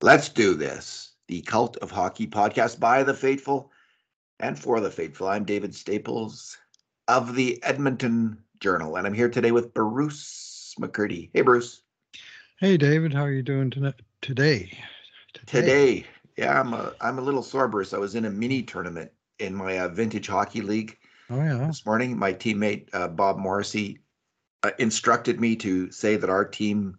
Let's do this. The Cult of Hockey podcast by the faithful and for the faithful. I'm David Staples of the Edmonton Journal, and I'm here today with Bruce McCurdy. Hey, Bruce. Hey, David. How are you doing today? Today. Today. Yeah, I'm a, I'm a little sore, Bruce. I was in a mini tournament in my uh, vintage hockey league oh, yeah. this morning. My teammate, uh, Bob Morrissey, uh, instructed me to say that our team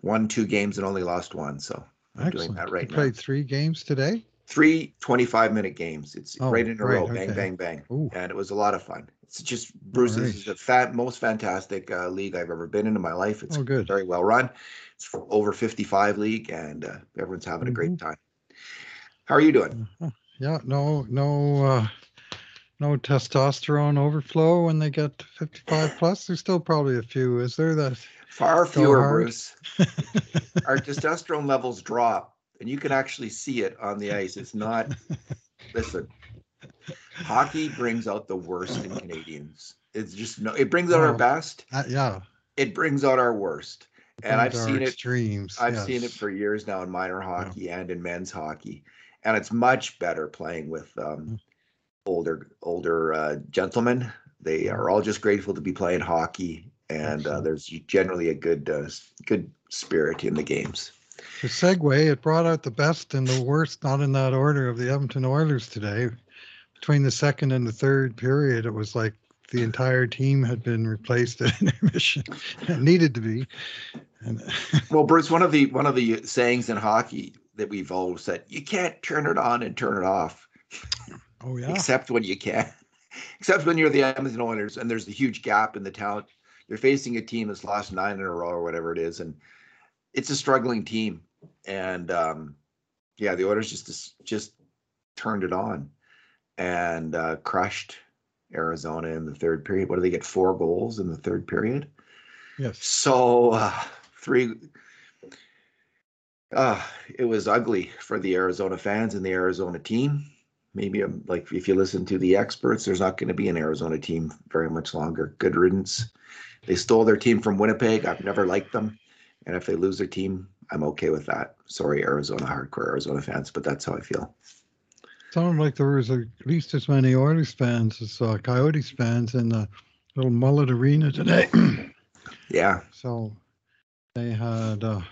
won two games and only lost one. So I'm Excellent. doing that right you now. played three games today? Three 25 minute games. It's Oh, right in a right, row. Bang, okay. bang, bang. Ooh. And it was a lot of fun. It's just, Bruce, this is the fat, most fantastic uh, league I've ever been in in my life. It's Oh, good. very well run. It's for over 55 league, and uh, everyone's having a great Mm-hmm. time. How are you doing? Uh-huh. Yeah, no, no, uh, no testosterone overflow when they get to 55 plus. There's still probably a few. Is there that? Far fewer, hard. Bruce. Our testosterone levels drop, and you can actually see it on the ice. It's not, listen, hockey brings out the worst in Canadians. It's just no, it brings out our Oh. best, Uh, yeah. it brings out our worst. And I've seen it extremes. I've seen it for years now in minor hockey and in men's hockey, and it's much better playing with Mm. um, older older uh, gentlemen. They are all just grateful to be playing hockey, and uh, there's generally a good uh, good spirit in the games. To segue, it brought out the best and the worst, not in that order, of the Edmonton Oilers today. Between the second and the third period, it was like the entire team had been replaced at intermission. It needed to be. And Well, Bruce, one of the one of the sayings in hockey that we've always said, you can't turn it on and turn it off, oh yeah, except when you can. Except when you're the Edmonton Oilers and there's a huge gap in the talent. You're facing a team that's lost nine in a row or whatever it is, and it's a struggling team. And um, yeah, the Oilers just just turned it on and uh, crushed Arizona in the third period. What do they get? Four goals in the third period. yes. So uh, three. Uh, it was ugly for the Arizona fans and the Arizona team. Maybe I'm, like if you listen to the experts, there's not going to be an Arizona team very much longer. Good riddance. They stole their team from Winnipeg. I've never liked them, and if they lose their team, I'm okay with that. Sorry, Arizona hardcore Arizona fans, but that's how I feel. Sounded like there was at least as many Oilers fans as uh, Coyotes fans in the little Mullett arena today. Yeah, so they had a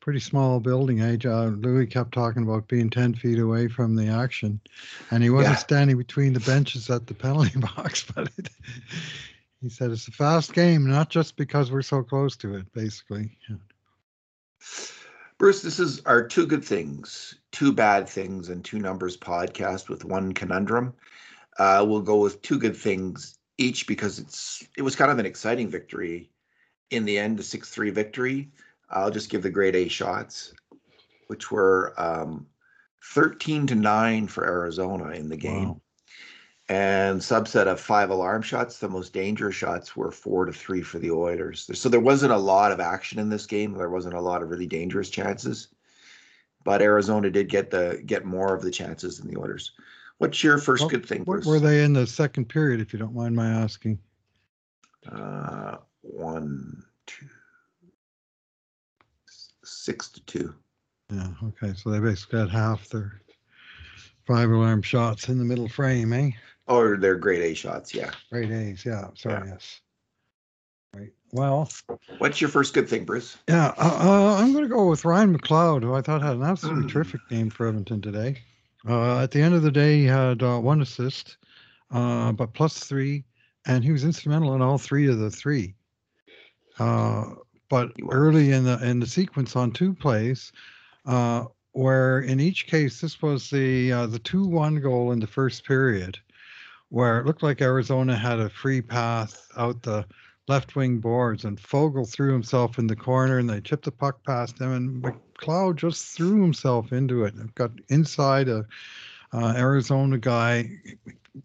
pretty small building. Age uh, Louis kept talking about being ten feet away from the action, and he wasn't Yeah. standing between the benches at the penalty box. But it, he said it's a fast game, not just because we're so close to it. Basically, Yeah. Bruce, this is our two good things, two bad things, and two numbers podcast with one conundrum. Uh, we'll go with two good things each because it's it was kind of an exciting victory in the end, a six three victory. I'll just give the grade A shots, which were um, thirteen to nine for Arizona in the game, Wow. And subset of five alarm shots. The most dangerous shots were four to three for the Oilers. So there wasn't a lot of action in this game. There wasn't a lot of really dangerous chances, but Arizona did get the get more of the chances than the Oilers. What's your first good thing? Bruce? were they in the second period, if you don't mind my asking? Uh, one, two, six to two. Yeah. Okay. So they basically had half their five alarm shots in the middle frame, eh? Or they're grade A shots. Yeah. Great A's, yeah. Sorry, Yeah. yes. Right. Well, What's your first good thing, Bruce? yeah, uh, uh, I'm going to go with Ryan McLeod, who I thought had an absolutely Mm. terrific game for Edmonton today. Uh, at the end of the day, he had uh, one assist, uh, but plus three, and he was instrumental in all three of the three. Uh, but He was. early in the in the sequence on two plays, uh, where in each case this was the uh, the two one goal in the first period, where it looked like Arizona had a free path out the left wing boards, and Foegele threw himself in the corner, and they chipped the puck past him, and McLeod just threw himself into it. and Got inside a uh, Arizona guy,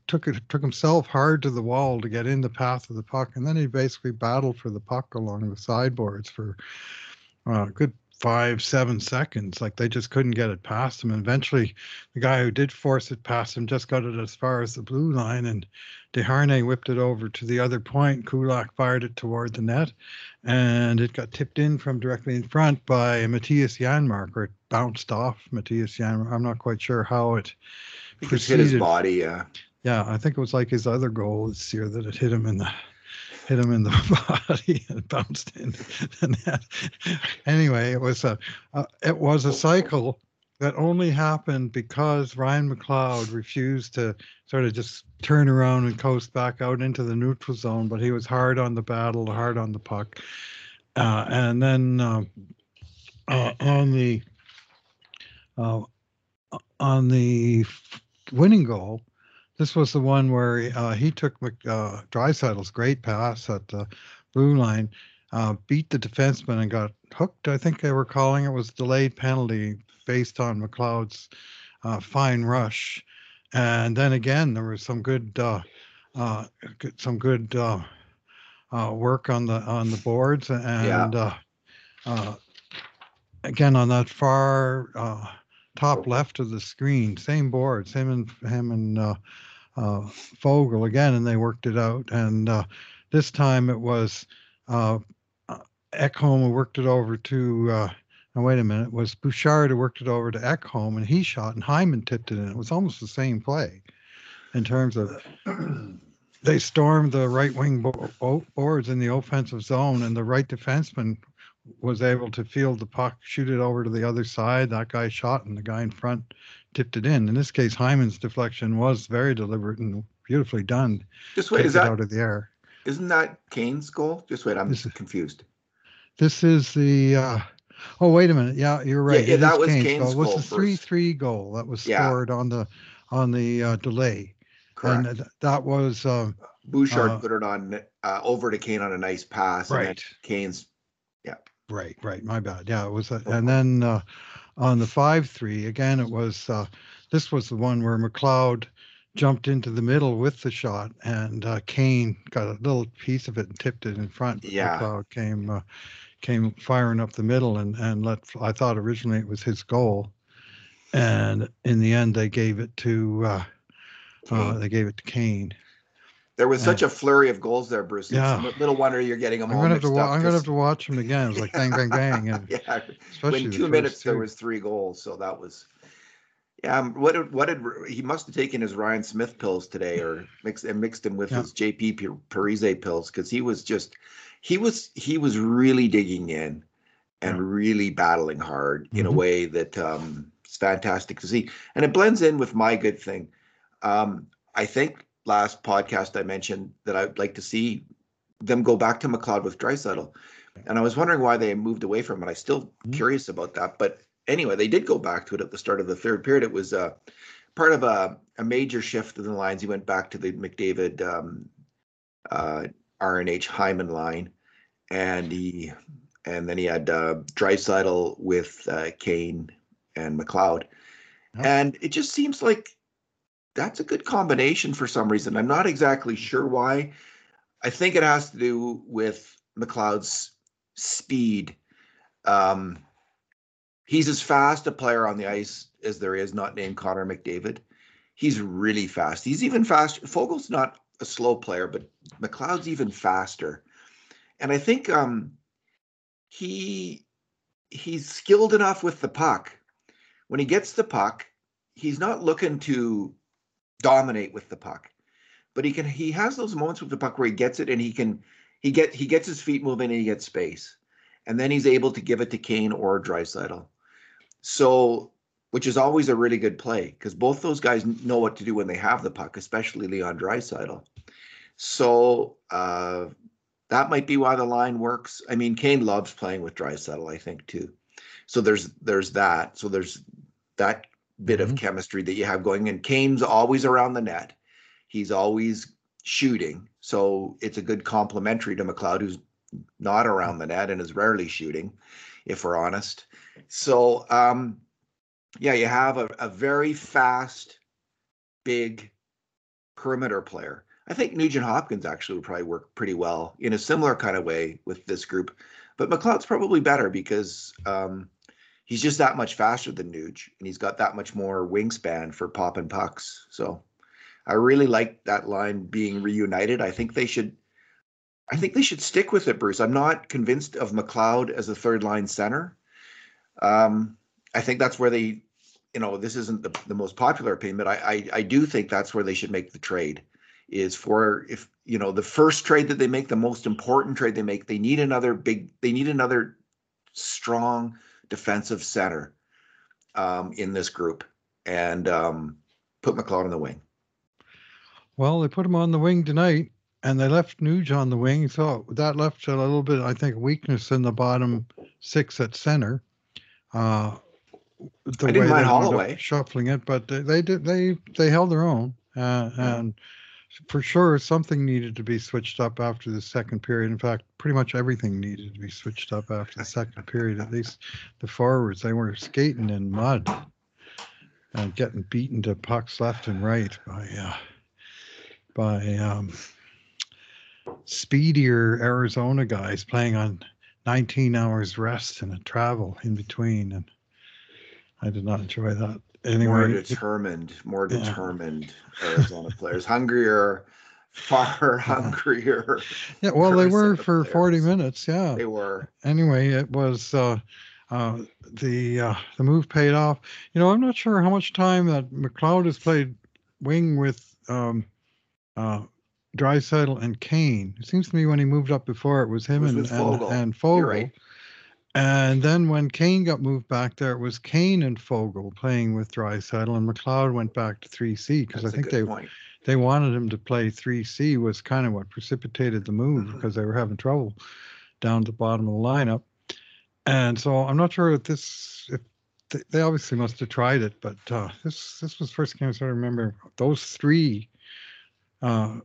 took it took himself hard to the wall to get in the path of the puck, and then he basically battled for the puck along the sideboards for uh, a good five, seven seconds. Like they just couldn't get it past him. And eventually, the guy who did force it past him just got it as far as the blue line, and Desharnais whipped it over to the other point. Kulak fired it toward the net, and it got tipped in from directly in front by Mattias Janmark, or it bounced off Mattias Janmark. I'm not quite sure how it just hit his body. Yeah. Yeah, I think it was like his other goal this year that it hit him in the hit him in the body and bounced in. Anyway, it was a uh, it was a cycle that only happened because Ryan McLeod refused to sort of just turn around and coast back out into the neutral zone, but he was hard on the battle, hard on the puck, uh, and then um, uh, on the uh, on the winning goal. This was the one where uh, he took Mc- uh, Draisaitl's great pass at the blue line, uh, beat the defenseman and got hooked. I think they were calling it was delayed penalty based on McLeod's uh, fine rush, and then again there was some good, uh, uh, some good uh, uh, work on the on the boards and uh, uh, again on that far uh, top left of the screen, same boards, him and him and uh, uh, Foegele again, and they worked it out. And uh, this time it was uh, uh, Ekholm who worked it over to. Uh, now wait a minute, it was Bouchard who worked it over to Ekholm, and he shot, and Hyman tipped it in. It was almost the same play in terms of they stormed the right wing bo- bo- boards in the offensive zone, and the right defenseman was able to field the puck, shoot it over to the other side. That guy shot, and the guy in front tipped it in. In this case, Hyman's deflection was very deliberate and beautifully done. Just wait. Is that out of the air. isn't that Kane's goal? Just wait. I'm This is- confused. This is the. Uh, oh, wait a minute. Yeah, you're right. yeah, It that was Kane's Kane's goal. It was the three-three goal that was Yeah. scored on the on the uh, delay, Correct. and th- that was um, Bouchard uh, put it on uh, over to Kane on a nice pass. and right. Kane's Right, right. My bad. Yeah, it was. A, and then uh, on the five three again, it was. Uh, this was the one where McLeod jumped into the middle with the shot, and uh, Kane got a little piece of it and tipped it in front. Yeah. McLeod came uh, came firing up the middle and and let. I thought originally it was his goal, and in the end they gave it to. Uh, uh, they gave it to Kane. There was such a flurry of goals there, Bruce. It's Yeah. no- little wonder you're getting them I'm all gonna have mixed to. Wa- up. I'm gonna have 'cause- to watch him again. It was like bang, bang, bang, and yeah, especially in the two first minutes there was three goals, so that was. Yeah, um, what did what did he must have taken his Ryan Smyth pills today, or mixed and mixed them with Yeah. his JP Parise pills because he was just he was he was really digging in and Yeah. really battling hard in a Mhm. way that um, it's fantastic to see, and it blends in with my good thing. Um, I think last podcast I mentioned that I'd like to see them go back to McLeod with Draisaitl. And I was wondering why they moved away from it. I'm still Mhm. curious about that. But anyway, they did go back to it at the start of the third period. It was uh, part of a, a major shift in the lines. He went back to the McDavid um, uh, RNH Hyman line, and he and then he had uh, Draisaitl with uh, Kane and McLeod, Yep. and it just seems like that's a good combination for some reason. I'm not exactly sure why. I think it has to do with McLeod's speed. Um, he's as fast a player on the ice as there is, not named Connor McDavid. He's really fast. He's even faster. Foegele's not a slow player, but McLeod's even faster. And I think um, he he's skilled enough with the puck. When he gets the puck, he's not looking to dominate with the puck, but he can. He has those moments with the puck where he gets it and he can. He get he gets his feet moving and he gets space, and then he's able to give it to Kane or Draisaitl. So, which is always a really good play because both those guys know what to do when they have the puck, especially Leon Draisaitl. So uh, that might be why the line works. I mean, Kane loves playing with Draisaitl, I think too. So there's there's that. So there's that bit of Mhm. chemistry that you have going. And Kane's always around the net. He's always shooting. So it's a good complementary to McLeod, who's not around the net and is rarely shooting, if we're honest. So um, yeah, you have a, a very fast, big perimeter player. I think Nugent Hopkins actually would probably work pretty well in a similar kind of way with this group. But McLeod's probably better because um, he's just that much faster than Nuge, and he's got that much more wingspan for popping pucks. So I really like that line being reunited. I think they should. I think they should stick with it, Bruce. I'm not convinced of McLeod as a third line center. Um, I think that's where they, you know, this isn't the, the most popular opinion, but I, I, I do think that's where they should make the trade is for if, you know, the first trade that they make, the most important trade they make, they need another big, they need another strong defensive center um, in this group and um, put McLeod on the wing. Well, they put him on the wing tonight, and they left Nuge on the wing, so that left a little bit, I think, weakness in the bottom six at center. Uh, the I didn't way mind they wound up Holloway. shuffling it, but they, they did they they held their own, uh, and for sure something needed to be switched up after the second period. In fact, pretty much everything needed to be switched up after the second period. At least the forwards, they were skating in mud and getting beaten to pucks left and right by uh, by um, speedier Arizona guys playing on 19 hours rest and a travel in between, and I did not enjoy that. More Anyway, it- determined, more Yeah. determined Arizona players, hungrier, far hungrier. yeah, well, they were for 40 minutes. Yeah. They were. Anyway, it was uh, uh, the uh, the move paid off. You know, I'm not sure how much time that McLeod has played wing with um, uh, Draisaitl and Kane. It seems to me when he moved up before, it was him was and with and, Foegele. You're right. And then when Kane got moved back there, it was Kane and Foegele playing with Draisaitl, and McLeod went back to 3C because I think they point. they wanted him to play 3C was kind of what precipitated the move Mhm. because they were having trouble down at the bottom of the lineup. And so I'm not sure if this if they, they obviously must have tried it, but uh, this this was the first game I sort of remember those three. Uh,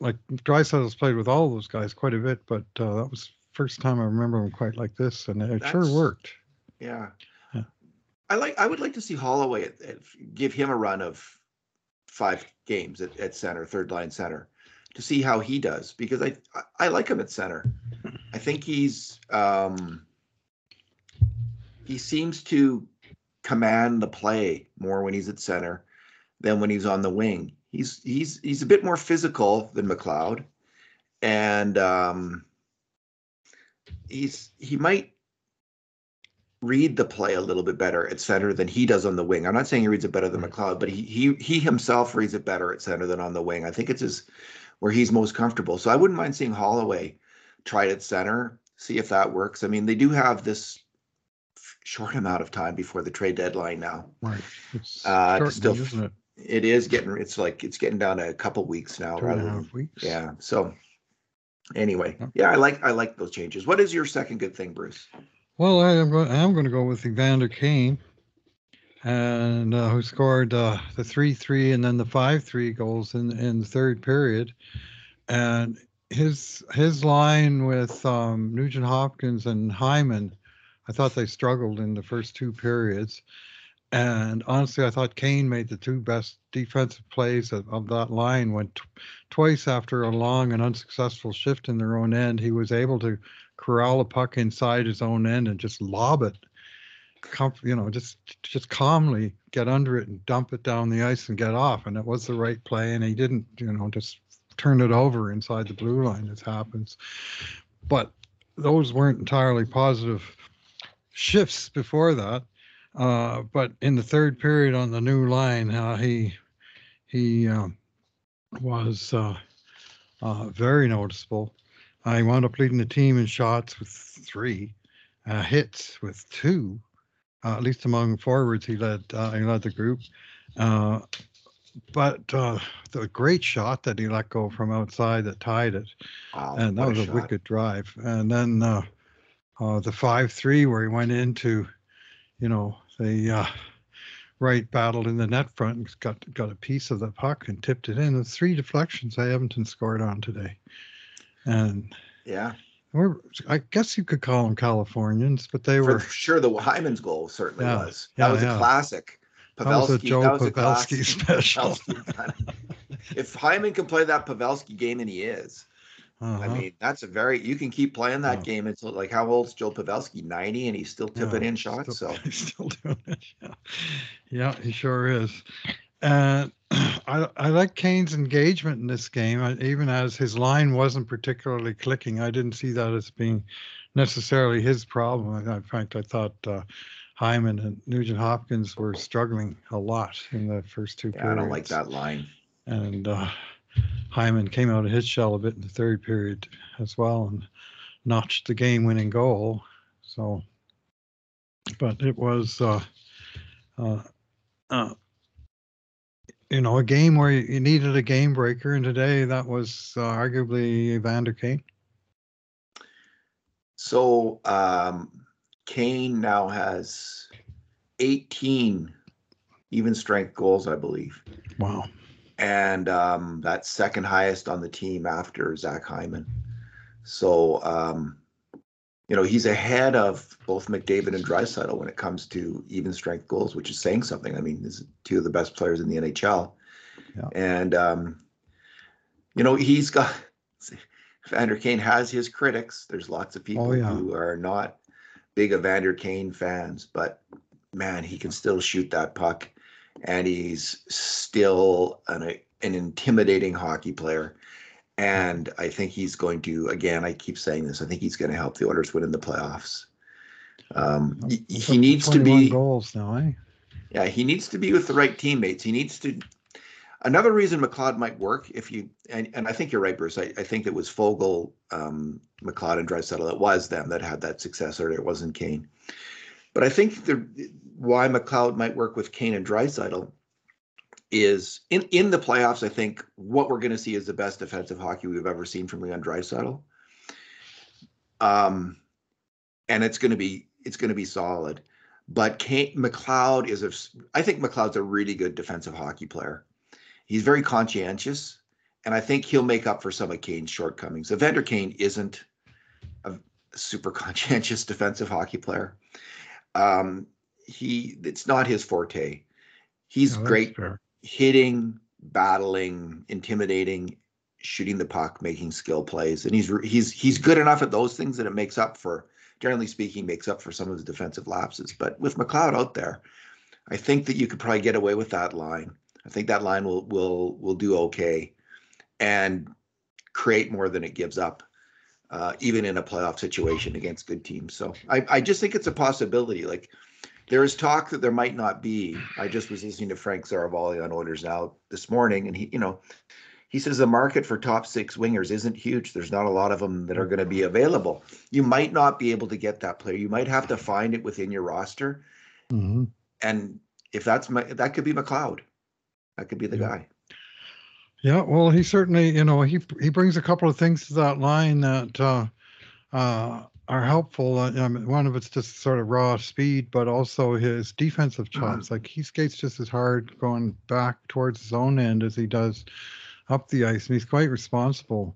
like Draisaitl's played with all those guys quite a bit, but uh, that was first time I remember him quite like this, and it sure worked. Yeah. Yeah. I like. I would like to see Holloway at, at, give him a run of five games at, at center, third line center, to see how he does because I I, I like him at center. I think he's um, he seems to command the play more when he's at center than when he's on the wing. He's he's he's a bit more physical than McLeod, and um, he's he might read the play a little bit better at center than he does on the wing. I'm not saying he reads it better than McLeod, but he he he himself reads it better at center than on the wing. I think it's his where he's most comfortable. So I wouldn't mind seeing Holloway try it at center, see if that works. I mean, they do have this short amount of time before the trade deadline now. Right. It's Uh, still isn't it? It is getting it's like it's getting down to a couple weeks now Two and rather a than weeks. yeah. So anyway, Yeah. I like I like those changes. What is your second good thing, Bruce? Well, I am going. I am going to go with Evander Kane, and uh, who scored uh, the three-three and then the five-three goals in in the third period, and his his line with um, Nugent Hopkins and Hyman, I thought they struggled in the first two periods, and honestly, I thought Kane made the two best defensive plays of, of that line. When t- twice after a long and unsuccessful shift in their own end, he was able to corral a puck inside his own end and just lob it. Comf- you know, just just calmly get under it and dump it down the ice and get off. And it was the right play. And he didn't, you know, just turn it over inside the blue line as happens. But those weren't entirely positive shifts before that. Uh, but in the third period on the new line, uh, he he um, was uh, uh, very noticeable. I wound up leading the team in shots with three, uh, hits with two. Uh, at least among forwards, he led uh, he led the group. Uh, but uh, the great shot that he let go from outside that tied it, Wow, and that was a, shot. wicked drive. And then uh, uh, the five three where he went into, you know, the uh, right battled in the net front and got got a piece of the puck and tipped it in. The three deflections that Edmonton scored on today, and Yeah, we're I guess you could call them Californians, but they for were. sure. The Hyman's goal certainly Yeah, was. That yeah, was yeah. a classic. That was a Joe that was a Pavelski classic special. Pavelski kind of- if Hyman can play that Pavelski game, and he is, I Uh-huh. mean, that's a very. You can keep playing that game until like how old's Joe Pavelski? Ninety, and he's still tipping in shots. still, So he's still doing it. Yeah, yeah he sure is. And I, I like Kane's engagement in this game, I- even as his line wasn't particularly clicking. I didn't see that as being necessarily his problem. In fact, I thought uh, Hyman and Nugent Hopkins were struggling a lot in the first two Yeah, I don't like that line. And uh, Hyman came out of his shell a bit in the third period as well and notched the game-winning goal. So, but it was, uh, uh, uh, you know, a game where you needed a game breaker, and today that was uh, arguably Evander Kane. So um, Kane now has 18 even strength goals, I believe. Wow. And um, that's second highest on the team after Zach Hyman. So, um, you know, he's ahead of both McDavid and Draisaitl when it comes to even strength goals, which is saying something. I mean, this is two of the best players in the NHL. Yeah. And, um, you know, he's got, Vander Kane has his critics. There's lots of people Oh, yeah. who are not big Evander Kane fans, but man, he can still shoot that puck, and he's still an an intimidating hockey player. And I think he's going to again. I keep saying this. I think he's going to help the Oilers win in the playoffs. Um, he, he needs to be. goals now, eh? Yeah, he needs to be with the right teammates. He needs to. Another reason McLeod might work if you and, and I think you're right, Bruce. I, I think it was Foegele, um, McLeod, and Draisaitl. It was them that had that success earlier. It wasn't Kane. But I think the why McLeod might work with Kane and Draisaitl is in in the playoffs. I think what we're going to see is the best defensive hockey we've ever seen from Leon Draisaitl. Um, and it's going to be it's going to be solid. But Kane McLeod is a I think McLeod's a really good defensive hockey player. He's very conscientious, and I think he'll make up for some of Kane's shortcomings. Evander Kane isn't a super conscientious defensive hockey player. Um, he it's not his forte. He's that's great fair. hitting, battling, intimidating, shooting the puck, making skill plays, and he's he's he's good enough at those things that it makes up for. Generally speaking, makes up for some of his defensive lapses. But with McLeod out there, I think that you could probably get away with that line. I think that line will will will do okay, and create more than it gives up, uh, even in a playoff situation against good teams. So I I just think it's a possibility. Like there is talk that there might not be. I just was listening to Frank Seravalli on Oilers Now this morning, and he, you know, he says the market for top six wingers isn't huge. There's not a lot of them that are going to be available. You might not be able to get that player. You might have to find it within your roster, Mhm. and if that's my, that could be McLeod. That could be the Yeah. guy. Yeah, well, he certainly, you know, he he brings a couple of things to that line that uh, uh, are helpful. Uh, I mean, one of it's just sort of raw speed, but also his defensive chops. Like he skates just as hard going back towards his own end as he does up the ice, and he's quite responsible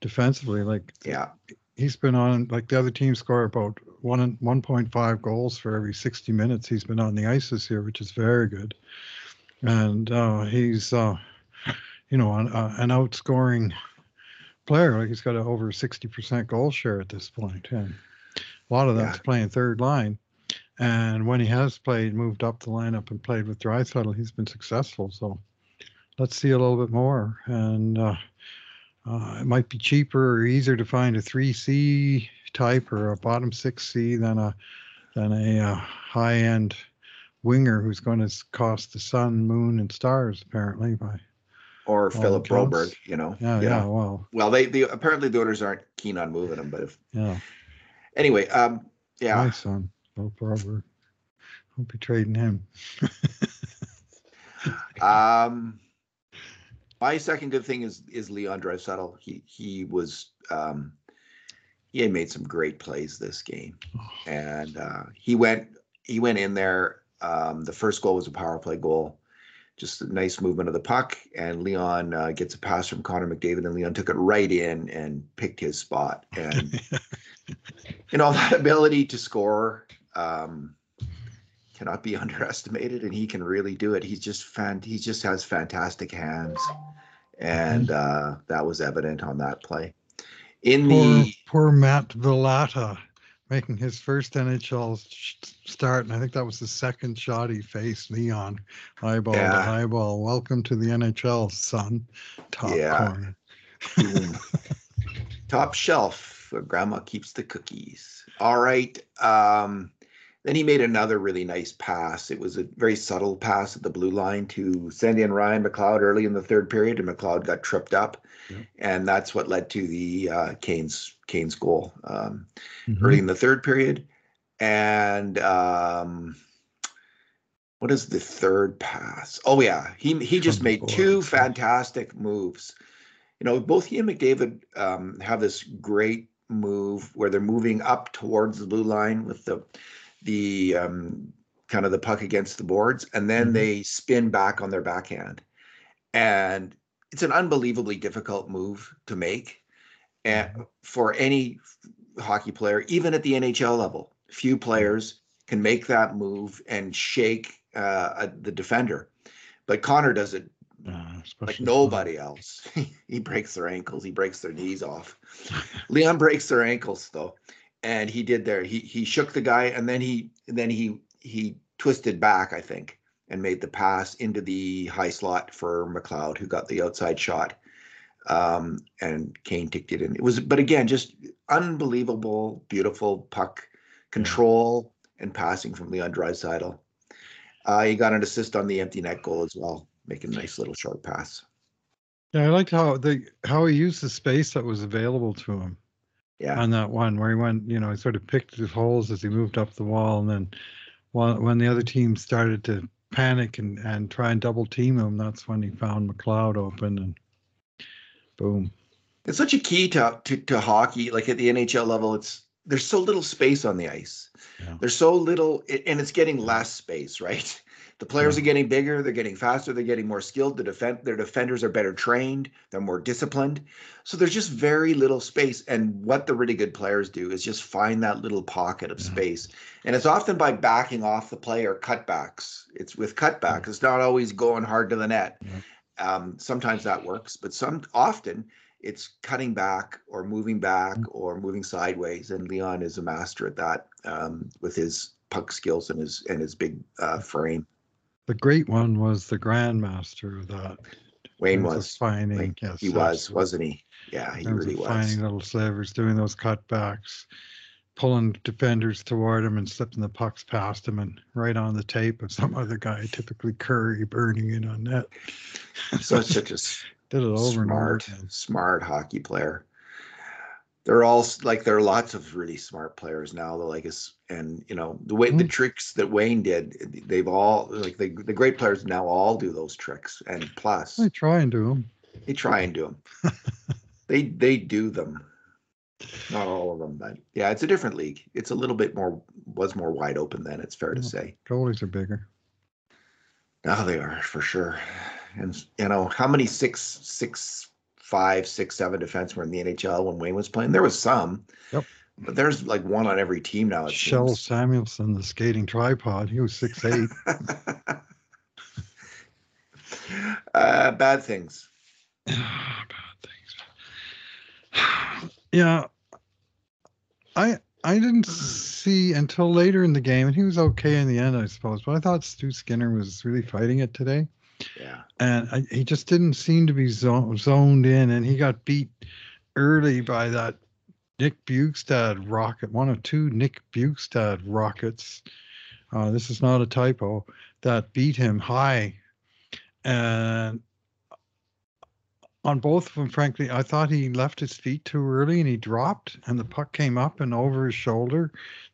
defensively. Like Yeah, he's been on, like the other team score about one one point five goals for every sixty minutes he's been on the ice this year, which is very good. And uh, he's, uh, you know, an, uh, an outscoring player. Like he's got a over sixty percent goal share at this point, and a lot of that's Yeah. playing third line. And when he has played, moved up the lineup and played with Draisaitl, he's been successful. So let's see a little bit more. And uh, uh, it might be cheaper or easier to find a three C type or a bottom six C than a than a uh, high end winger who's going to cost the sun, moon, and stars apparently by or Philip. Broberg. You know. yeah yeah, well Well, they, they apparently the owners aren't keen on moving him, but if yeah anyway, um, yeah. my son Bill Barber won't be trading him. Um, my second good thing is is Leon Draisaitl. He he was um, he had made some great plays this game, and uh, he went he went in there. Um, the first goal was a power play goal, just a nice movement of the puck, and Leon uh, gets a pass from Connor McDavid, and Leon took it right in and picked his spot. And you know that ability to score. Um, cannot be underestimated and he can really do it he's just fan he just has fantastic hands and uh that was evident on that play in poor, the poor Matt Villalta making his first NHL sh- start, and I think that was the second shot he faced. Leon, eyeball to Yeah. eyeball. Welcome to the NHL, son. Top Yeah. corner. top shelf where grandma keeps the cookies all right um Then he made another really nice pass. It was a very subtle pass at the blue line to send in Ryan McLeod early in the third period, and McLeod got tripped up, Yeah. and that's what led to the uh, Kane's Kane's goal um, Mhm. early in the third period. And um, what is the third pass? Oh yeah, he he just made two fantastic moves. You know, both he and McDavid um, have this great move where they're moving up towards the blue line with the the um, kind of the puck against the boards, and then Mhm. they spin back on their backhand, and it's an unbelievably difficult move to make, and for any hockey player, even at the NHL level, few players can make that move and shake uh, a- the defender. But Connor does it Yeah, like nobody else. he breaks their ankles, he breaks their knees off. Leon breaks their ankles though, and he did there. He he shook the guy, and then he then he he twisted back, I think, and made the pass into the high slot for McLeod, who got the outside shot. Um, and Kane ticked it in. It was, but again, just unbelievable, beautiful puck control and passing from Leon Draisaitl. Uh, he got an assist on the empty net goal as well, making a nice little short pass. Yeah, I liked how the how he used the space that was available to him Yeah, on that one where he went, you know, he sort of picked his holes as he moved up the wall, and then while when the other team started to panic and and try and double team him, that's when he found McLeod open and boom. it's such a key to, to to hockey. Like at the NHL level, it's there's so little space on the ice. Yeah. There's so little, and it's getting less space, right? The players are getting bigger, they're getting faster, they're getting more skilled. The defend their defenders are better trained, they're more disciplined. So there's just very little space. And what the really good players do is just find that little pocket of space. And it's often by backing off the play or cutbacks. It's with cutbacks. It's not always going hard to the net. Um, sometimes that works, but some often it's cutting back or moving back or moving sideways. And Leon is a master at that um, with his puck skills and his and his big uh, frame. The great one was the grandmaster of that. Wayne in terms of was. finding, yes, he was, wasn't he? Yeah, he really was. finding little slivers, doing those cutbacks, pulling defenders toward him and slipping the pucks past him and right on the tape of some other guy, typically Kurri, burning in on net. So it's such a s- Did it over and over smart, smart hockey player. They're all like there are lots of really smart players now. They're like us, and you know the way the Mhm. tricks that Wayne did, they've all like the the great players now all do those tricks, and plus They try and do them. they try and do them. they they do them. Not all of them, but yeah, it's a different league. It's a little bit more was more wide open then. It's fair to say. Goalies are bigger. Now they are for sure. And you know how many six, six, five, six, seven defensemen were in the NHL when Wayne was playing? There was some. Yep. But there's like one on every team now. Kjell seems. Samuelsson, the skating tripod, he was six eight. uh, bad things. Bad things. yeah, I I didn't see until later in the game, and he was okay in the end, I suppose. But I thought Stu Skinner was really fighting it today, Yeah. and I, he just didn't seem to be zo- zoned in, and he got beat early by that Nick Bjugstad rocket, one of two Nick Bjugstad rockets. Uh, this is not a typo. That beat him high, and on both of them, frankly, I thought he left his feet too early and he dropped, and the puck came up and over his shoulder.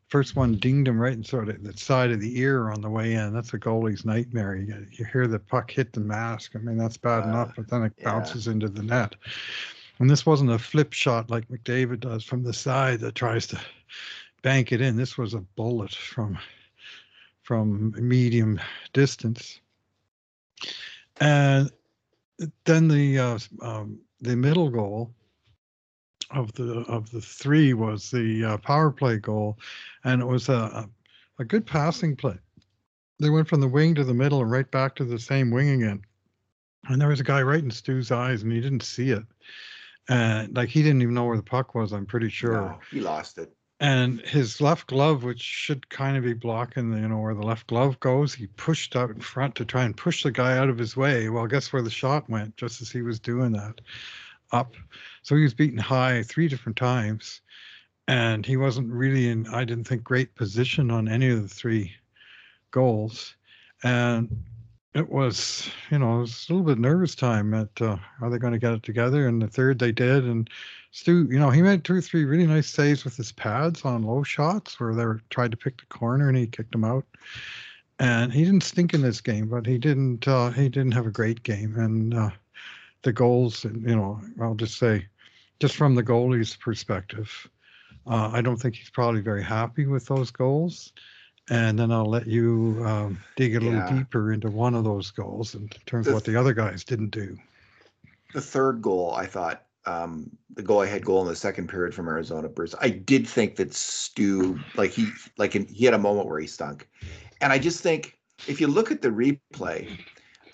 First one dinged him right in sort of the side of the ear on the way in. That's a goalie's nightmare. You, you hear the puck hit the mask. I mean, that's bad Uh, enough, but then it yeah. bounces into the net. And this wasn't a flip shot like McDavid does from the side that tries to bank it in. This was a bullet from from medium distance. And then the uh, um, the middle goal of the of the three was the uh, power play goal, and it was a, a good passing play. They went from the wing to the middle and right back to the same wing again. And there was a guy right in Stu's eyes, and he didn't see it. And like he didn't even know where the puck was. I'm pretty sure No, he lost it. And his left glove, which should kind of be blocking, the, you know, where the left glove goes, he pushed out in front to try and push the guy out of his way. Well, guess where the shot went just as he was doing that? Up. So he was beaten high three different times. and he wasn't really in, I didn't think, great position on any of the three goals. And it was, you know, it was a little bit nervous time at uh, are they going to get it together? And the third they did. And Stu, you know, he made two or three really nice saves with his pads on low shots where they were tried to pick the corner and he kicked them out. And he didn't stink in this game, but he didn't uh, he didn't have a great game. And uh, the goals, you know, I'll just say, just from the goalie's perspective, uh, I don't think he's probably very happy with those goals. And then I'll let you um, dig a little Yeah. deeper into one of those goals in terms of what the other guys didn't do. The third goal, I thought, um, the I had goal in the second period from Arizona Bruce. I did think that Stu, like he, like in, he had a moment where he stunk, and I just think if you look at the replay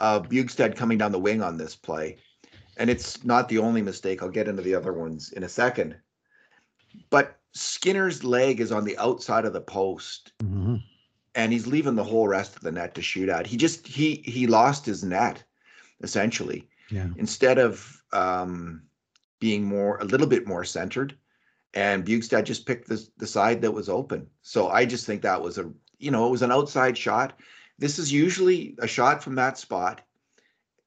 of Bjugstad coming down the wing on this play, and it's not the only mistake. I'll get into the other ones in a second, but Skinner's leg is on the outside of the post Mhm. and he's leaving the whole rest of the net to shoot at. He just he he lost his net essentially Yeah. instead of um, being more a little bit more centered. And Bjugstad just picked the the side that was open. So I just think that was a you know it was an outside shot. This is usually a shot from that spot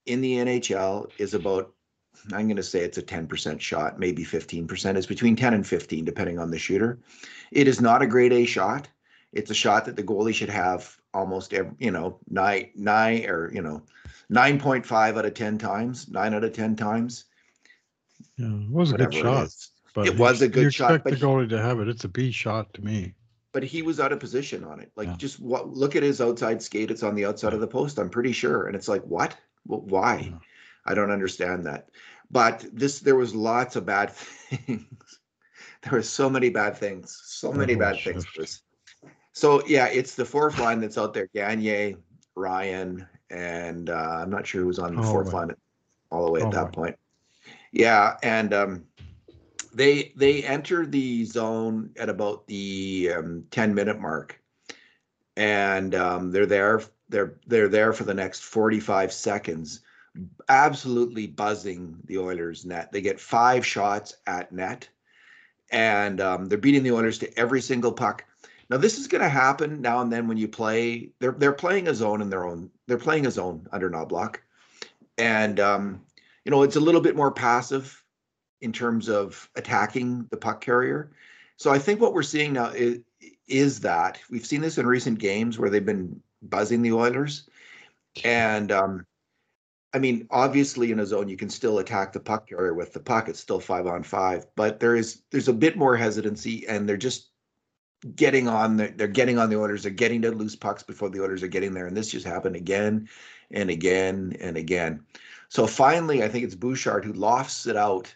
in the NHL is about I'm going to say it's a 10% shot, maybe 15%. It's between 10 and 15 depending on the shooter. It is not a grade A shot it's a shot that the goalie should have almost every, you know, nine, nine or, you know, 9.5 out of 10 times, nine out of 10 times. Yeah. It was a good it shot. But It was a good you shot, expect but the he- goalie to have it. It's a B shot to me. But he was out of position on it. Like Yeah. just what, look at his outside skate. It's on the outside of the post. I'm pretty sure. And it's like, what? Well, why? Yeah. I don't understand that. But this, there was lots of bad things. there were so many bad things. So many Double bad things. So yeah, it's the fourth line that's out there. Gagner, Ryan, and uh, I'm not sure who's on the fourth Holloway. line all the way at that Holloway. point. Yeah, and um, they they enter the zone at about the um, 10 minute mark, and um, they're there. They're they're there for the next 45 seconds, absolutely buzzing the Oilers net. They get five shots at net, and um, they're beating the Oilers to every single puck. Now this is going to happen now and then when you play. They're they're playing a zone in their own. They're playing a zone under Knoblauch, and um, you know it's a little bit more passive in terms of attacking the puck carrier. So I think what we're seeing now is is that we've seen this in recent games where they've been buzzing the Oilers, and um, I mean obviously in a zone you can still attack the puck carrier with the puck. It's still five on five, but there is there's a bit more hesitancy, and they're just getting on the, they're getting on the orders. They're getting to loose pucks before the orders are getting there, and this just happened again and again and again. So finally, I think it's Bouchard who lofts it out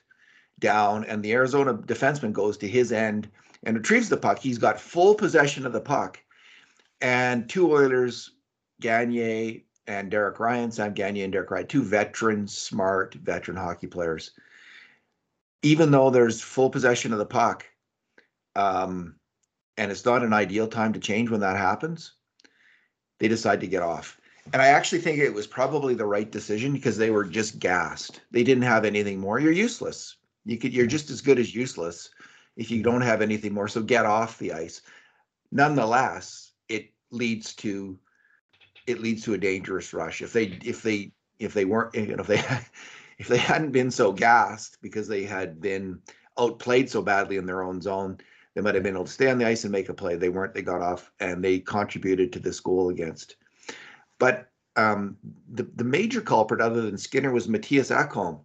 down, and the Arizona defenseman goes to his end and retrieves the puck. He's got full possession of the puck, and two Oilers, Gagner and Derek Ryan, Sam Gagner and Derek Ryan, two veteran, smart veteran hockey players. Even though there's full possession of the puck, um, and it's not an ideal time to change when that happens, they decide to get off. And I actually think it was probably the right decision because they were just gassed. They didn't have anything more. You're useless. You could you're just as good as useless if you don't have anything more. So get off the ice. Nonetheless, it leads to it leads to a dangerous rush. If they if they if they weren't if they if they hadn't been so gassed because they had been outplayed so badly in their own zone, they might have been able to stay on the ice and make a play. They weren't. They got off and they contributed to this goal against. But um, the the major culprit, other than Skinner, was Mattias Ekholm,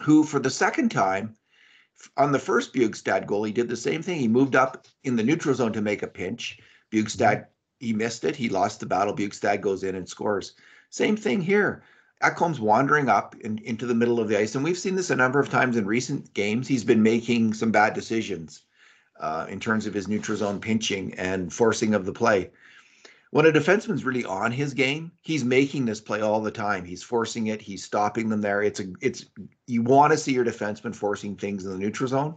who for the second time on the first Bjugstad goal, he did the same thing. He moved up in the neutral zone to make a pinch. Bjugstad he missed it. He lost the battle. Bjugstad goes in and scores. Same thing here. Ekholm's wandering up in, into the middle of the ice, and we've seen this a number of times in recent games. He's been making some bad decisions uh, in terms of his neutral zone pinching and forcing of the play. When a defenseman's really on his game, he's making this play all the time. He's forcing it. He's stopping them there. It's a it's you want to see your defenseman forcing things in the neutral zone,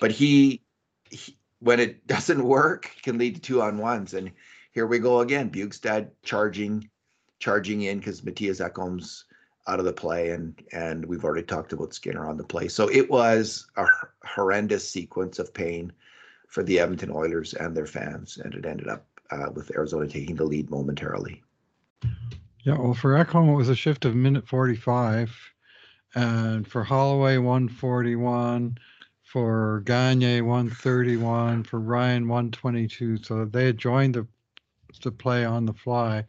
but he, he when it doesn't work can lead to two on ones. And here we go again. Bjugstad charging, charging in because Mattias Ekholm's out of the play, and and we've already talked about Skinner on the play. So it was a horrendous sequence of pain for the Edmonton Oilers and their fans, and it ended up uh, with Arizona taking the lead momentarily. Yeah, well, for Ekholm, it was a shift of minute 45, and for Holloway, 141, for Gagner, 131, for Ryan, 122. So they had joined the the play on the fly,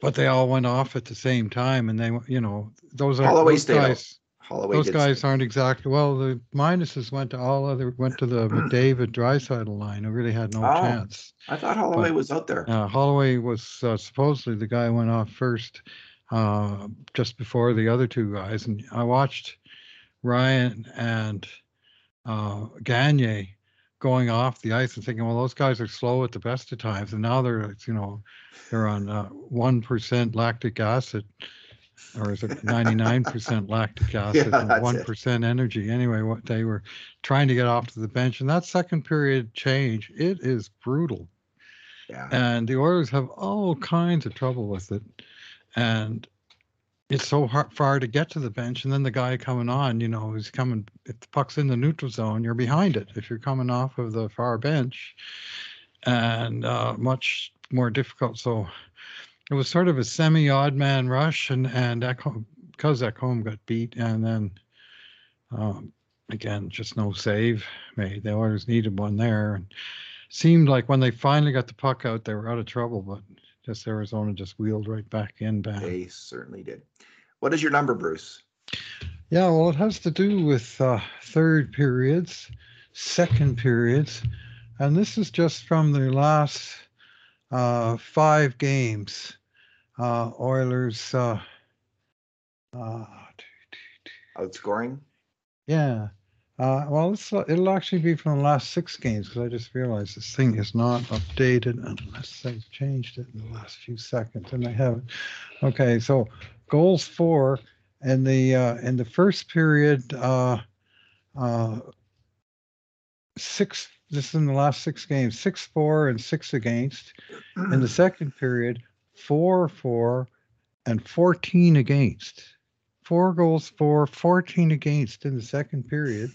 but they all went off at the same time, and they, you know, those are Holloway those guys. Holloway Those guys stay. aren't exactly well. The minuses went to all other went to the McDavid Draisaitl line, who really had no Oh. chance. I thought Holloway but- was out there. Uh, Holloway was uh, supposedly the guy who went off first, uh, just before the other two guys, and I watched Ryan and uh, Gagner going off the ice and thinking, well, those guys are slow at the best of times, and now they're you know they're on uh, one lactic acid. Or is it 99% lactic acid Yeah, and 1% energy? Anyway, what they were trying to get off to the bench. And that second period change, it is brutal Yeah. and the Oilers have all kinds of trouble with it. And it's so hard, far to get to the bench, and then the guy coming on, you know, is coming. If the puck's in the neutral zone, you're behind it. If you're coming off of the far bench, and uh, much more difficult. So it was sort of a semi odd man rush, and and Ekholm, because Ekholm got beat, and then um, again, just no save made. The Oilers needed one there, and seemed like when they finally got the puck out, they were out of trouble, but just Arizona just wheeled right back in. Bam. They certainly did. What is your number, Bruce? Yeah, well, it has to do with uh, third periods, second periods, and this is just from their last uh, five games. Uh, Oilers, uh, uh, Outscoring? yeah. Uh, well, it's, it'll actually be from the last six games because I just realized this thing is not updated unless they've changed it in the last few seconds, and they haven't. Okay, so goals for in the uh, in the first period, uh, uh, six. This is in the last six games: six four and six against. In the second period, four four and fourteen against. Four goals for, 14 against in the second period.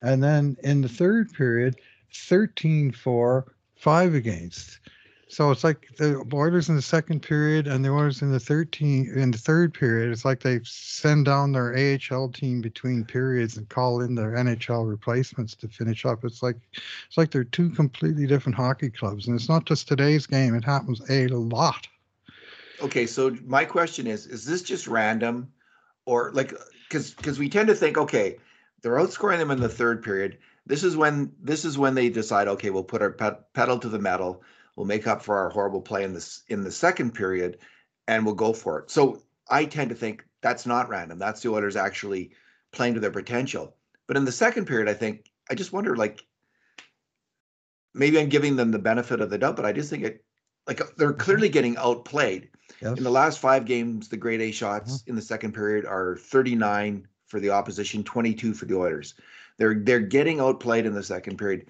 And then in the third period, 13 for, five against. So it's like the Oilers in the second period and the Oilers in the 13 in the third period. It's like they send down their AHL team between periods and call in their NHL replacements to finish up. It's like it's like they're two completely different hockey clubs, and it's not just today's game. It happens a lot. Okay, so my question is: Is this just random, or like because because we tend to think, okay, they're outscoring them in the third period. This is when this is when they decide, okay, we'll put our ped- pedal to the metal. We'll make up for our horrible play in this in the second period, and we'll go for it. So I tend to think that's not random. That's the Oilers actually playing to their potential. But in the second period, I think I just wonder, like, maybe I'm giving them the benefit of the doubt, but I just think it, like, they're mm-hmm. clearly getting outplayed. Yes. In the last five games, the grade A shots mm-hmm. in the second period are 39 for the opposition, 22 for the Oilers. They're they're getting outplayed in the second period.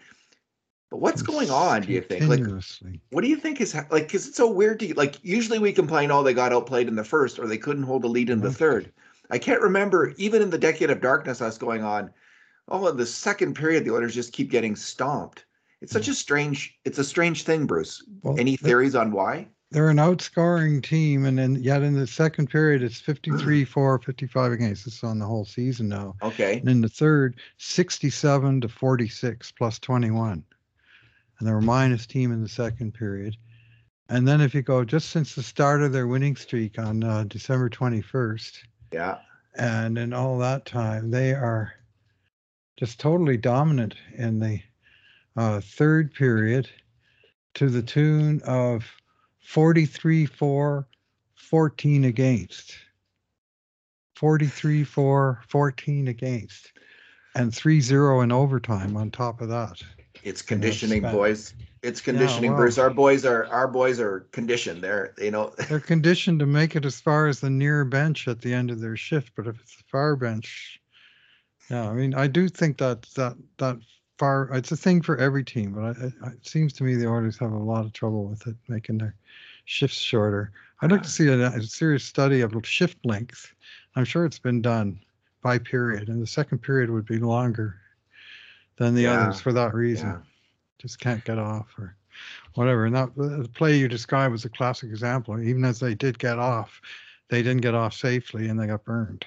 But what's going on? Do you think? Like, what do you think is like? Because it's so weird to you? like. Usually we complain, oh, they got outplayed in the first, or they couldn't hold a lead in the third. I can't remember even in the decade of darkness us going on. Oh, in the second period, the Oilers just keep getting stomped. It's such a strange. It's a strange thing, Bruce. Well, Any theories on why? they're an outscoring team, and then yet in the second period, it's 53 4, 55 against. This is on the whole season now. Okay. And in the third, 67 to 46 plus 21. And they were minus team in the second period. And then if you go just since the start of their winning streak on uh, December 21st, Yeah. and in all that time, they are just totally dominant in the uh, third period to the tune of 43 4, 14 against. 43 4, 14 against. And 3 0 in overtime on top of that. It's conditioning, boys. It's conditioning, well- Bruce. Our boys are our boys are conditioned. They're you know They're conditioned to make it as far as the near bench at the end of their shift, but if it's the far bench, yeah, I mean, I do think that that that far it's a thing for every team, but I, I, it seems to me the Oilers have a lot of trouble with it, making their shifts shorter. I'd like to see a, a serious study of shift length. I'm sure it's been done by period, and the second period would be longer than the Yeah, others for that reason. Yeah. Just can't get off or whatever. And that the play you described was a classic example. Even as they did get off, they didn't get off safely and they got burned.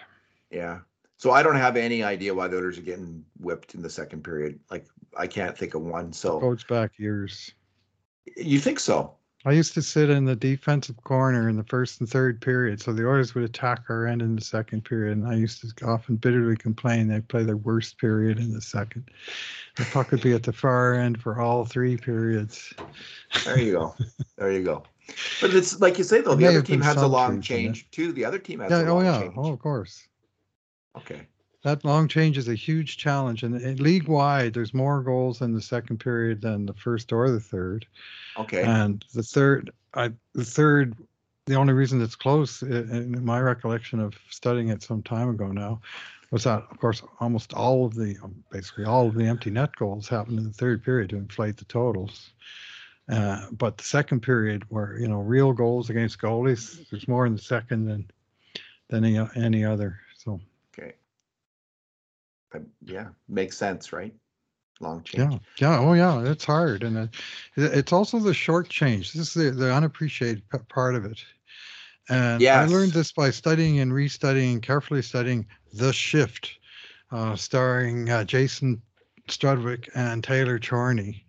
Yeah. So I don't have any idea why the Oilers are getting whipped in the second period. Like I can't think of one. So Goes back years. you think so? I used to sit in the defensive corner in the first and third period, so the Oilers would attack our end in the second period, and I used to often bitterly complain they play their worst period in the second. The puck would be at the far end for all three periods. There you go. there you go. But it's like you say though, the other team has a long truth in it. change too. The other team has Yeah, a oh yeah, change. oh of course. Okay. That long change is a huge challenge, and and league wide, there's more goals in the second period than the first or the third. Okay. And the third, I the third, the only reason it's close, in my recollection of studying it some time ago now, was that of course almost all of the um, basically all of the empty net goals happened in the third period to inflate the totals. Uh, but the second period, where you know real goals against goalies, there's more in the second than than any any other. But yeah, makes sense, right? Long change. Yeah, yeah, oh yeah, it's hard, and it, it- it's also the short change. This is the, the unappreciated part of it. And I learned this by studying and restudying, carefully studying The Shift, uh, starring uh, Jason Strudwick and Taylor Chorney,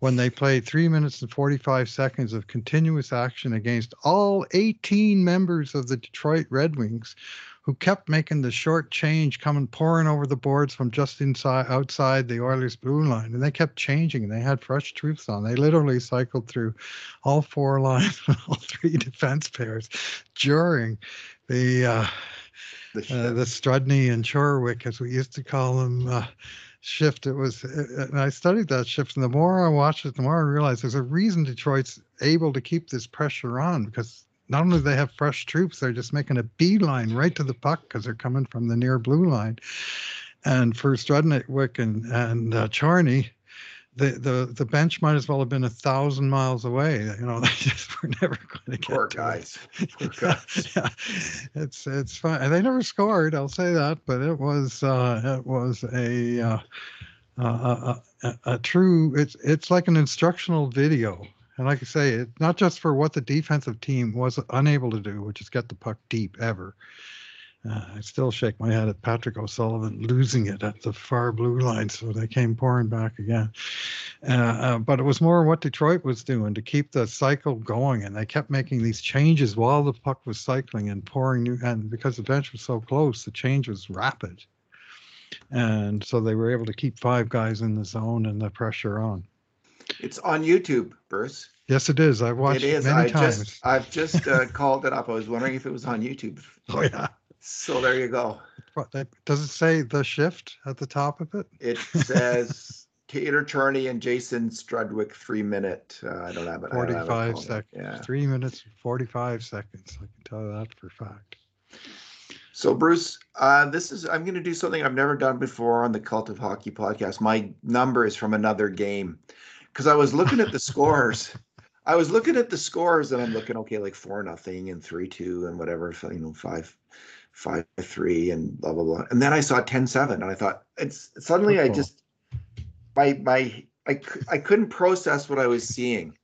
when they played three minutes and 45 seconds of continuous action against all 18 members of the Detroit Red Wings who kept making the short change coming pouring over the boards from just inside outside the Oilers blue line and they kept changing they had fresh troops on they literally cycled through all four lines all three defense pairs during the uh, The uh, the Strudney and Chorwick, as we used to call them, uh, shift. It was, uh, and I studied that shift, and the more I watched it, the more I realized there's a reason Detroit's able to keep this pressure on because not only do they have fresh troops, they're just making a beeline right to the puck because they're coming from the near blue line. And for Strudwick and and uh, Chorney, the, the the bench might as well have been a thousand miles away. You know, they just were never going to get Poor guys. Poor guys. yeah, it's it's fine. And they never scored. I'll say that, but it was uh, it was a, uh, a, a, a a true. It's it's like an instructional video. And like I say, it not just for what the defensive team was unable to do, which is get the puck deep ever. Uh, I still shake my head at Patrick O'Sullivan losing it at the far blue line, so they came pouring back again. Uh, uh, but it was more what Detroit was doing to keep the cycle going, and they kept making these changes while the puck was cycling and pouring new. And because the bench was so close, the change was rapid, and so they were able to keep five guys in the zone and the pressure on. It's on YouTube, Bruce. Yes, it is. I've watched it it, is. many I times. just I've just uh, called it up. I was wondering if it was on YouTube. oh yeah. So there you go. What, that- Does it say the shift at the top of it? It says Taylor Chorney and Jason Strudwick three minute. Uh, I don't have it. I don't have it 45 seconds. Yeah. Three minutes, 45 seconds. I can tell you that for fact. So Bruce, uh, this is I'm going to do something I've never done before on the Cult of Hockey podcast. My number is from another game because I was looking at the scores. I was looking at the scores and I'm looking okay, like four nothing and three two and whatever, so, you know, five five three and blah blah blah. And then I saw 10-7 and I thought it's suddenly I uh-huh. just my my I I couldn't process what I was seeing.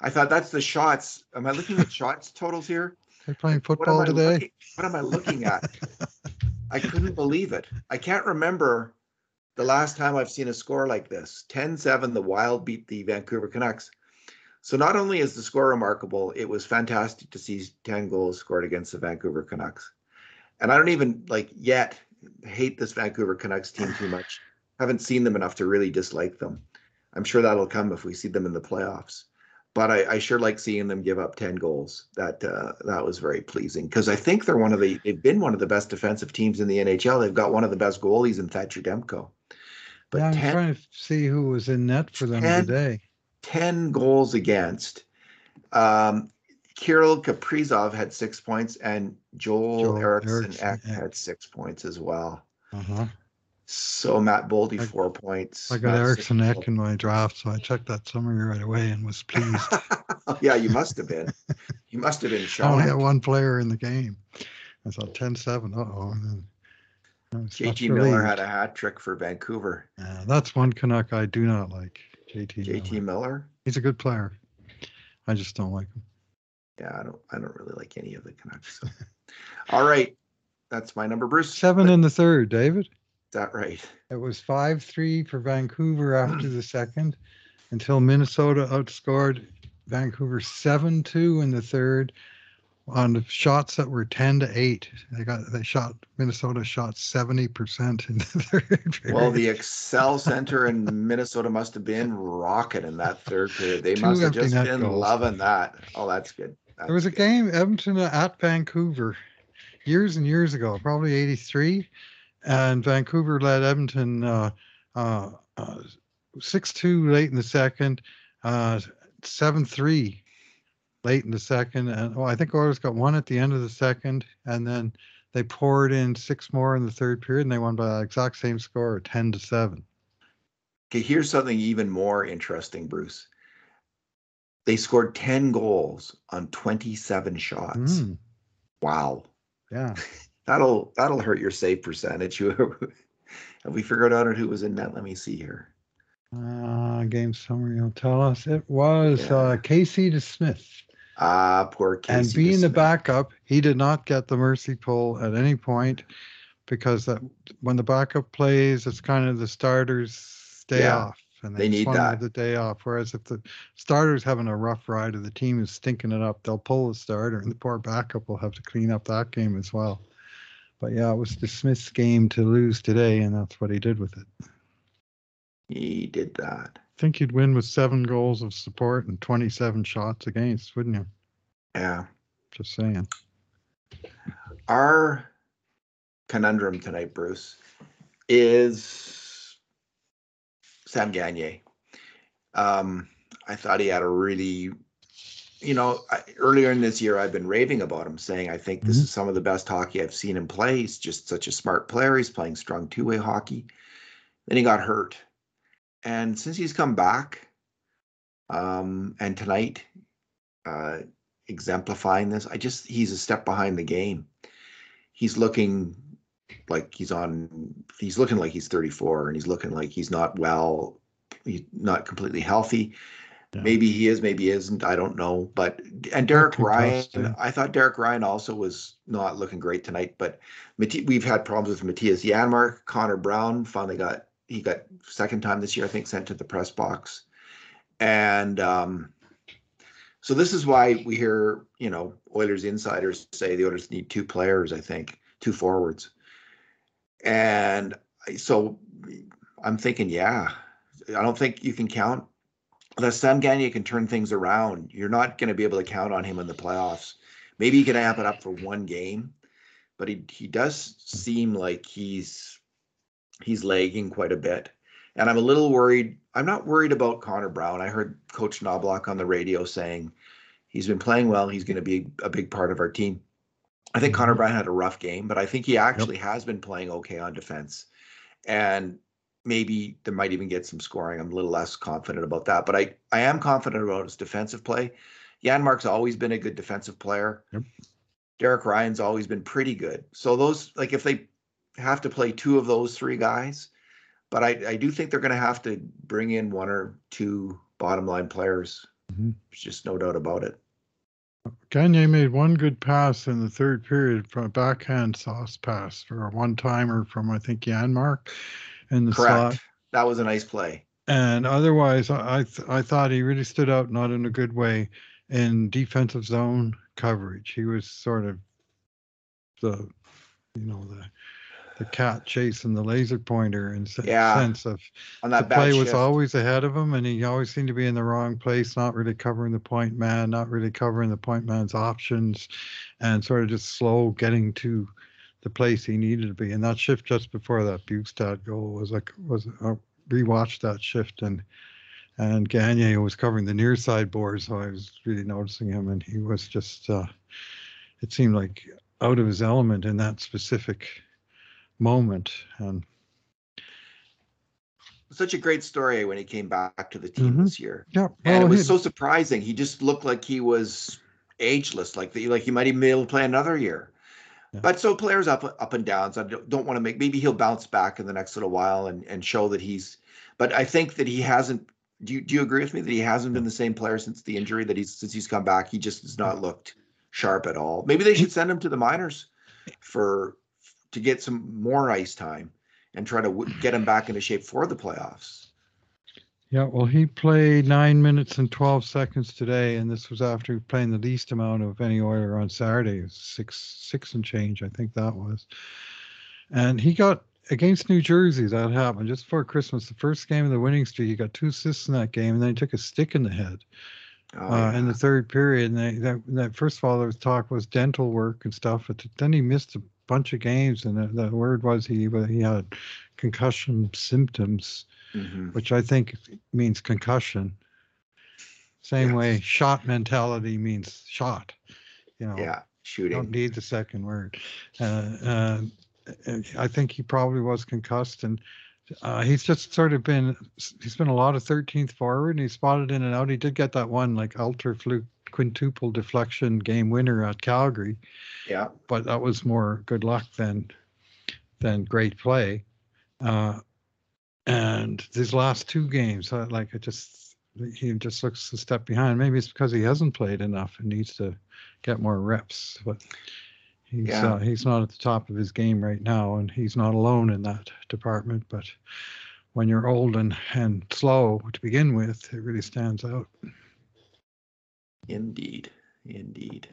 I thought that's the shots. Am I looking at shots totals here? They're playing football I today. looking- what am I looking at? I couldn't believe it. I can't remember the last time I've seen a score like this. 10-7, the Wild beat the Vancouver Canucks. So not only is the score remarkable, it was fantastic to see 10 goals scored against the Vancouver Canucks. And I don't even like yet hate this Vancouver Canucks team too much. Haven't seen them enough to really dislike them. I'm sure that'll come if we see them in the playoffs but I, I sure like seeing them give up 10 goals. That uh, that was very pleasing because I think they're one of the they've been one of the best defensive teams in the NHL. They've got one of the best goalies in Thatcher Demko. But yeah, I'm 10, trying to see who was in net for them 10 today. 10 goals against. Um, Kirill Kaprizov had six points, and Joel, Joel Eriksson Eriksson Ek had six points as well. Uh-huh. So Matt Boldy I- four points. I got Matt Eriksson Ek in my draft, so I checked that summary right away and was pleased. yeah, you must have been. You must have been I only had one player in the game. I thought 10 7. Uh oh. And then JT Miller relieved. had a hat trick for Vancouver. Yeah, that's one Canuck I do not like. JT. JT Miller. Miller? He's a good player. I just don't like him. Yeah, I don't I don't really like any of the Canucks. so. All right. That's my number, Bruce. Seven in the third, David. Is that right? It was 5 3 for Vancouver after the second until Minnesota outscored Vancouver 7 2 in the third on shots that were 10 to 8. They got they shot Minnesota shot 70% in the third. period. Well, the Xcel Center in Minnesota must have been rocking in that third period. They Two must have just been goals. loving that. Oh, that's good. there was a game Edmonton at Vancouver years and years ago, probably 83, and Vancouver led Edmonton uh, uh, uh, 6-2 late in the second, uh, 7-3 late in the second, and oh, I think Oilers got one at the end of the second, and then they poured in six more in the third period, and they won by the exact same score, 10 to 7. Okay, here's something even more interesting, Bruce. They scored 10 goals on 27 shots. Mm, Wow. yeah. That'll that'll hurt your save percentage. Have we figured out who was in net? Let me see here. Uh, game summary will tell us. It was uh, Casey DeSmith. Ah, poor Casey. and being the backup, he did not get the mercy pull at any point because that when the backup plays, it's kind of the starters' day Yeah, off, and they just need that. the day off. Whereas if the starter's having a rough ride or the team is stinking it up, they'll pull the starter, and the poor backup will have to clean up that game as well. But yeah, it was DeSmith's game to lose today, and that's what he did with it. He did that. Think you'd win with seven goals of support and 27 shots against, wouldn't you? Yeah. Just saying. Our conundrum tonight, Bruce, is Sam Gagner. Um, I thought he had a really, you know, I, earlier in this year, I've been raving about him, saying I think this Mhm. is some of the best hockey I've seen him play. He's just such a smart player. He's playing strong two way hockey. Then he got hurt. And since he's come back, um, and tonight, uh, exemplifying this, I just, he's a step behind the game. He's looking like he's on, he's looking like he's 34 and he's looking like he's not well, he's not completely healthy. Yeah. Maybe he is, maybe he isn't. I don't know. But and Derek Ryan, yeah. I thought Derek Ryan also was not looking great tonight. But Mati- we've had problems with Mattias Janmark, Connor Brown finally got he got second time this year, I think, sent to the press box, and um, so this is why we hear you know Oilers insiders say the Oilers need two players. I think two forwards, and so I'm thinking, yeah, I don't think you can count unless Sam Gagner can turn things around. You're not going to be able to count on him in the playoffs. Maybe he can amp it up for one game, but he he does seem like he's he's lagging quite a bit. And I'm a little worried. I'm not worried about Connor Brown. I heard Coach Knoblauch on the radio saying he's been playing well. He's going to be a big part of our team. I think Connor Mhm. Brown had a rough game, but I think he actually has been playing okay on defense. And maybe there might even get some scoring. I'm a little less confident about that, but I, I am confident about his defensive play. Janmark's always been a good defensive player. Yep. Derek Ryan's always been pretty good. So those like if they have to play two of those three guys, but I, I do think they're going to have to bring in one or two bottom line players. Mhm. There's just no doubt about it. Gagner made one good pass in the third period from a backhand sauce pass for a one timer from I think Janmark in the slot. That was a nice play. And otherwise, I I, th- I thought he really stood out, not in a good way, in defensive zone coverage. He was sort of the, you know, the the cat chasing the laser pointer in se- Yeah, sense of On the that bad play was shift. always ahead of him, and he always seemed to be in the wrong place, not really covering the point man, not really covering the point man's options, and sort of just slow getting to the place he needed to be. And that shift just before that Bjugstad goal was like was I rewatched that shift and and Gagner was covering the near side board, so I was really noticing him, and he was just uh, it seemed like out of his element in that specific moment, and such a great story when he came back to the team Mhm. this year. yeah, And it was he- so surprising. He just looked like he was ageless, like the, like he might even be able to play another year. Yeah. But so players up up and downs. I don't, don't want to make. Maybe he'll bounce back in the next little while and and show that he's. But I think that he hasn't. Do you do you agree with me that he hasn't been the same player since the injury that he's since he's come back? He just has not looked sharp at all. Maybe they should send him to the minors for to get some more ice time and try to w- get him back into shape for the playoffs. Yeah, well, he played nine minutes and 12 seconds today, and this was after playing the least amount of any Oiler on Saturday, six six and change, I think that was. And he got against New Jersey, that happened just before Christmas. The first game of the winning streak, he got two assists in that game, and then he took a stick in the head Oh, uh, in the third period. And they, that, that first of all, there was talk was dental work and stuff, but then he missed a bunch of games, and the, the word was he he had concussion symptoms Mhm. which I think means concussion. Same Yeah. way shot mentality means shot. You know, Yeah, shooting. don't need the second word. Uh, uh, I think he probably was concussed, and uh, he's just sort of been. He's been a lot of 13th forward, and he spotted in and out. He did get that one like ultra fluke quintuple deflection game winner at Calgary, Yeah. but that was more good luck than than great play. Uh, and these last two games, like it just he just looks a step behind. Maybe it's because he hasn't played enough and needs to get more reps. But he's Yeah. uh, he's not at the top of his game right now, and he's not alone in that department. But when you're old and and slow to begin with, it really stands out. Indeed. Indeed.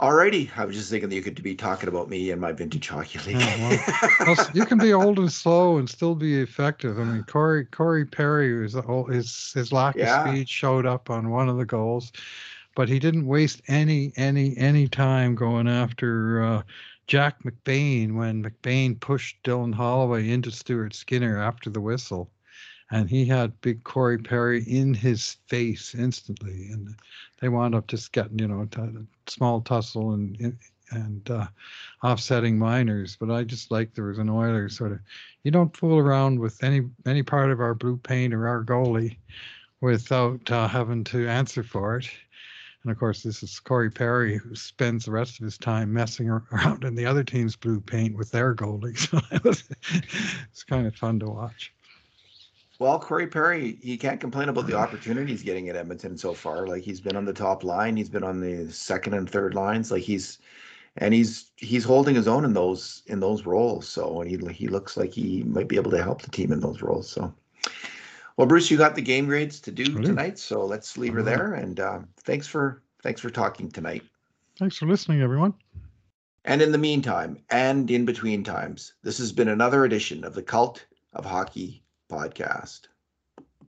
Alrighty. I was just thinking that you could be talking about me and my vintage hockey league. Yeah, Well, you can be old and slow and still be effective. I mean, Corey Corey Perry was his his lack Yeah. of speed showed up on one of the goals, but he didn't waste any any any time going after uh, Jack McBain when McBain pushed Dylan Holloway into Stuart Skinner after the whistle, and he had big Corey Perry in his face instantly, and they wound up just getting you know a small tussle and and uh, offsetting minors, but I just like there was an Oiler sort of. You don't fool around with any any part of our blue paint or our goalie without uh, having to answer for it. And of course, this is Corey Perry who spends the rest of his time messing around in the other team's blue paint with their goalie. So it was, it's kind of fun to watch. Well, Corey Perry, he can't complain about the opportunity he's getting at Edmonton so far. Like he's been on the top line, he's been on the second and third lines. Like he's and he's he's holding his own in those in those roles. So and he he looks like he might be able to help the team in those roles. So well, Bruce, you got the game grades to do tonight, so let's leave her there. And um, thanks for thanks for talking tonight. Thanks for listening, everyone. And in the meantime, and in between times, this has been another edition of the Cult of Hockey podcast.